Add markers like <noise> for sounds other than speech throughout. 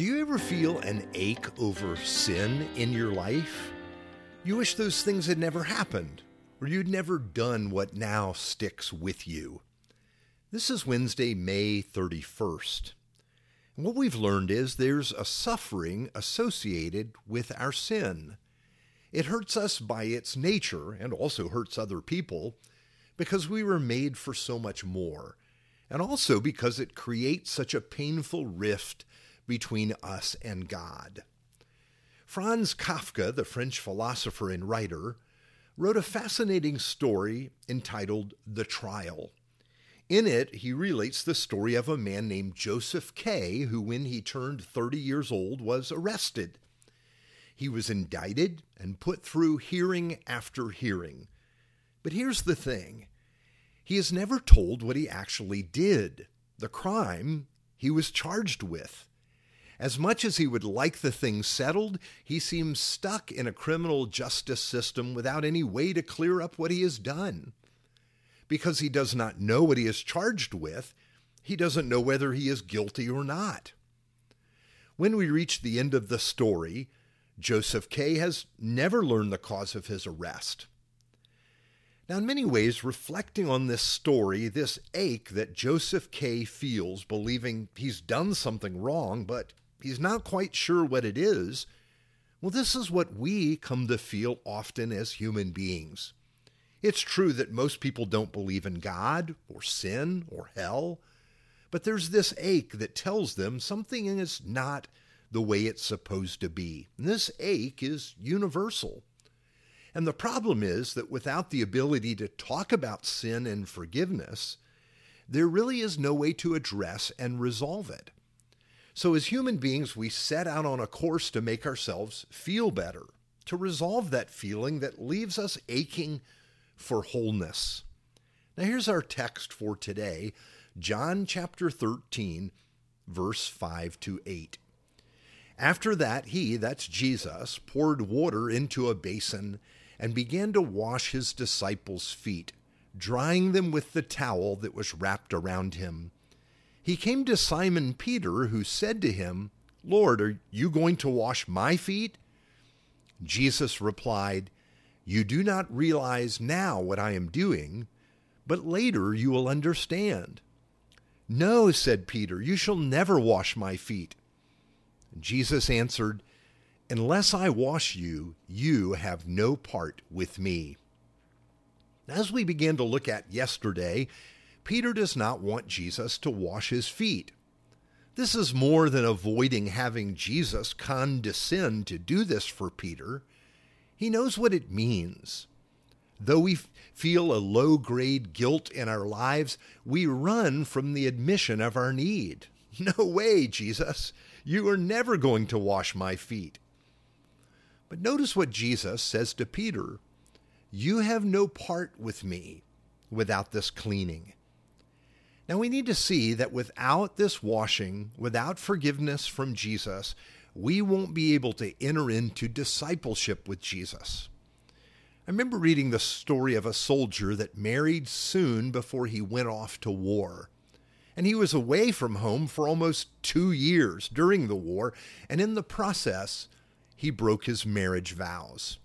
Do you ever feel an ache over sin in your life? You wish those things had never happened, or you'd never done what now sticks with you. This is Wednesday, May 31st. And what we've learned is there's a suffering associated with our sin. It hurts us by its nature and also hurts other people because we were made for so much more, and also because it creates such a painful rift between us and God. Franz Kafka, the French philosopher and writer, wrote a fascinating story entitled The Trial. In it, he relates the story of a man named Joseph K., who, when he turned 30 years old, was arrested. He was indicted and put through hearing after hearing. But here's the thing he is never told what he actually did, the crime he was charged with. As much as he would like the thing settled, he seems stuck in a criminal justice system without any way to clear up what he has done. Because he does not know what he is charged with, he doesn't know whether he is guilty or not. When we reach the end of the story, Joseph K. has never learned the cause of his arrest. Now, in many ways, reflecting on this story, this ache that Joseph K. feels, believing he's done something wrong, but he's not quite sure what it is, well, this is what we come to feel often as human beings. It's true that most people don't believe in God or sin or hell, but there's this ache that tells them something is not the way it's supposed to be. And this ache is universal. And the problem is that without the ability to talk about sin and forgiveness, there really is no way to address and resolve it. So, as human beings, we set out on a course to make ourselves feel better, to resolve that feeling that leaves us aching for wholeness. Now, here's our text for today John chapter 13, verse 5 to 8. After that, he, that's Jesus, poured water into a basin and began to wash his disciples' feet, drying them with the towel that was wrapped around him he came to Simon Peter, who said to him, Lord, are you going to wash my feet? Jesus replied, You do not realize now what I am doing, but later you will understand. No, said Peter, you shall never wash my feet. Jesus answered, Unless I wash you, you have no part with me. As we began to look at yesterday, Peter does not want Jesus to wash his feet. This is more than avoiding having Jesus condescend to do this for Peter. He knows what it means. Though we feel a low grade guilt in our lives, we run from the admission of our need. <laughs> No way, Jesus. You are never going to wash my feet. But notice what Jesus says to Peter You have no part with me without this cleaning. Now we need to see that without this washing, without forgiveness from Jesus, we won't be able to enter into discipleship with Jesus. I remember reading the story of a soldier that married soon before he went off to war. And he was away from home for almost two years during the war, and in the process, he broke his marriage vows.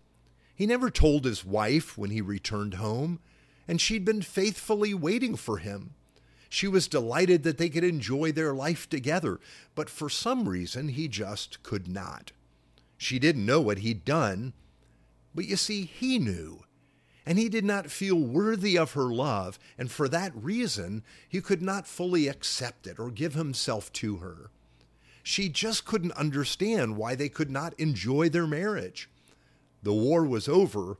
He never told his wife when he returned home, and she'd been faithfully waiting for him she was delighted that they could enjoy their life together, but for some reason he just could not. She didn't know what he'd done, but you see, he knew. And he did not feel worthy of her love, and for that reason he could not fully accept it or give himself to her. She just couldn't understand why they could not enjoy their marriage. The war was over,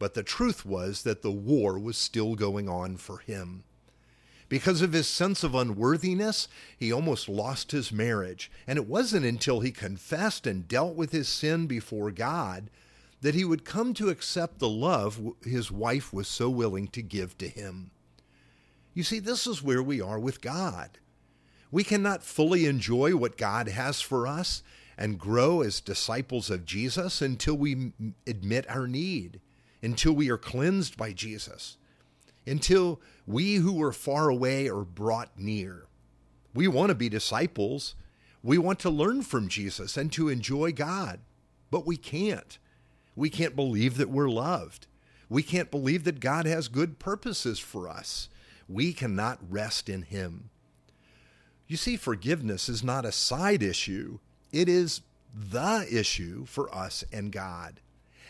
but the truth was that the war was still going on for him. Because of his sense of unworthiness, he almost lost his marriage. And it wasn't until he confessed and dealt with his sin before God that he would come to accept the love his wife was so willing to give to him. You see, this is where we are with God. We cannot fully enjoy what God has for us and grow as disciples of Jesus until we admit our need, until we are cleansed by Jesus until we who were far away are brought near. We want to be disciples. We want to learn from Jesus and to enjoy God, but we can't. We can't believe that we're loved. We can't believe that God has good purposes for us. We cannot rest in Him. You see, forgiveness is not a side issue, it is the issue for us and God.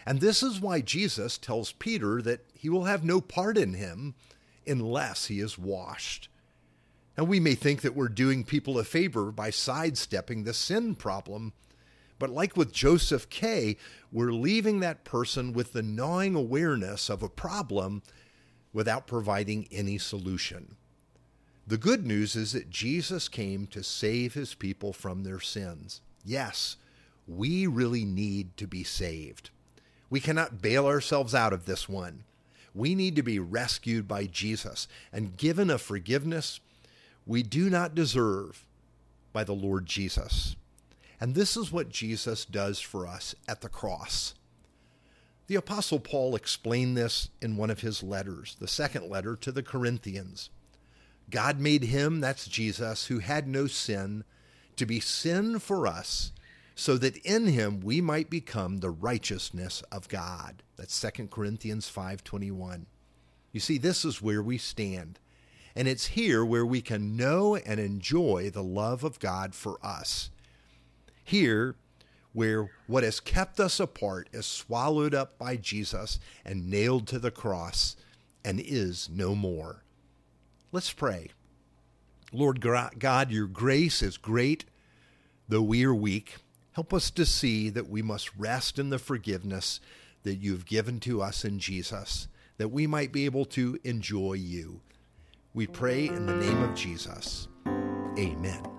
And this is why Jesus tells Peter that he will have no part in him unless he is washed. Now, we may think that we're doing people a favor by sidestepping the sin problem, but like with Joseph K., we're leaving that person with the gnawing awareness of a problem without providing any solution. The good news is that Jesus came to save his people from their sins. Yes, we really need to be saved. We cannot bail ourselves out of this one. We need to be rescued by Jesus and given a forgiveness we do not deserve by the Lord Jesus. And this is what Jesus does for us at the cross. The Apostle Paul explained this in one of his letters, the second letter to the Corinthians. God made him, that's Jesus, who had no sin, to be sin for us, so that in him we might become the righteousness of God. That's 2 Corinthians 5:21. You see, this is where we stand. And it's here where we can know and enjoy the love of God for us. Here, where what has kept us apart is swallowed up by Jesus and nailed to the cross and is no more. Let's pray. Lord God, your grace is great, though we are weak. Help us to see that we must rest in the forgiveness that you've given to us in Jesus, that we might be able to enjoy you. We pray in the name of Jesus. Amen.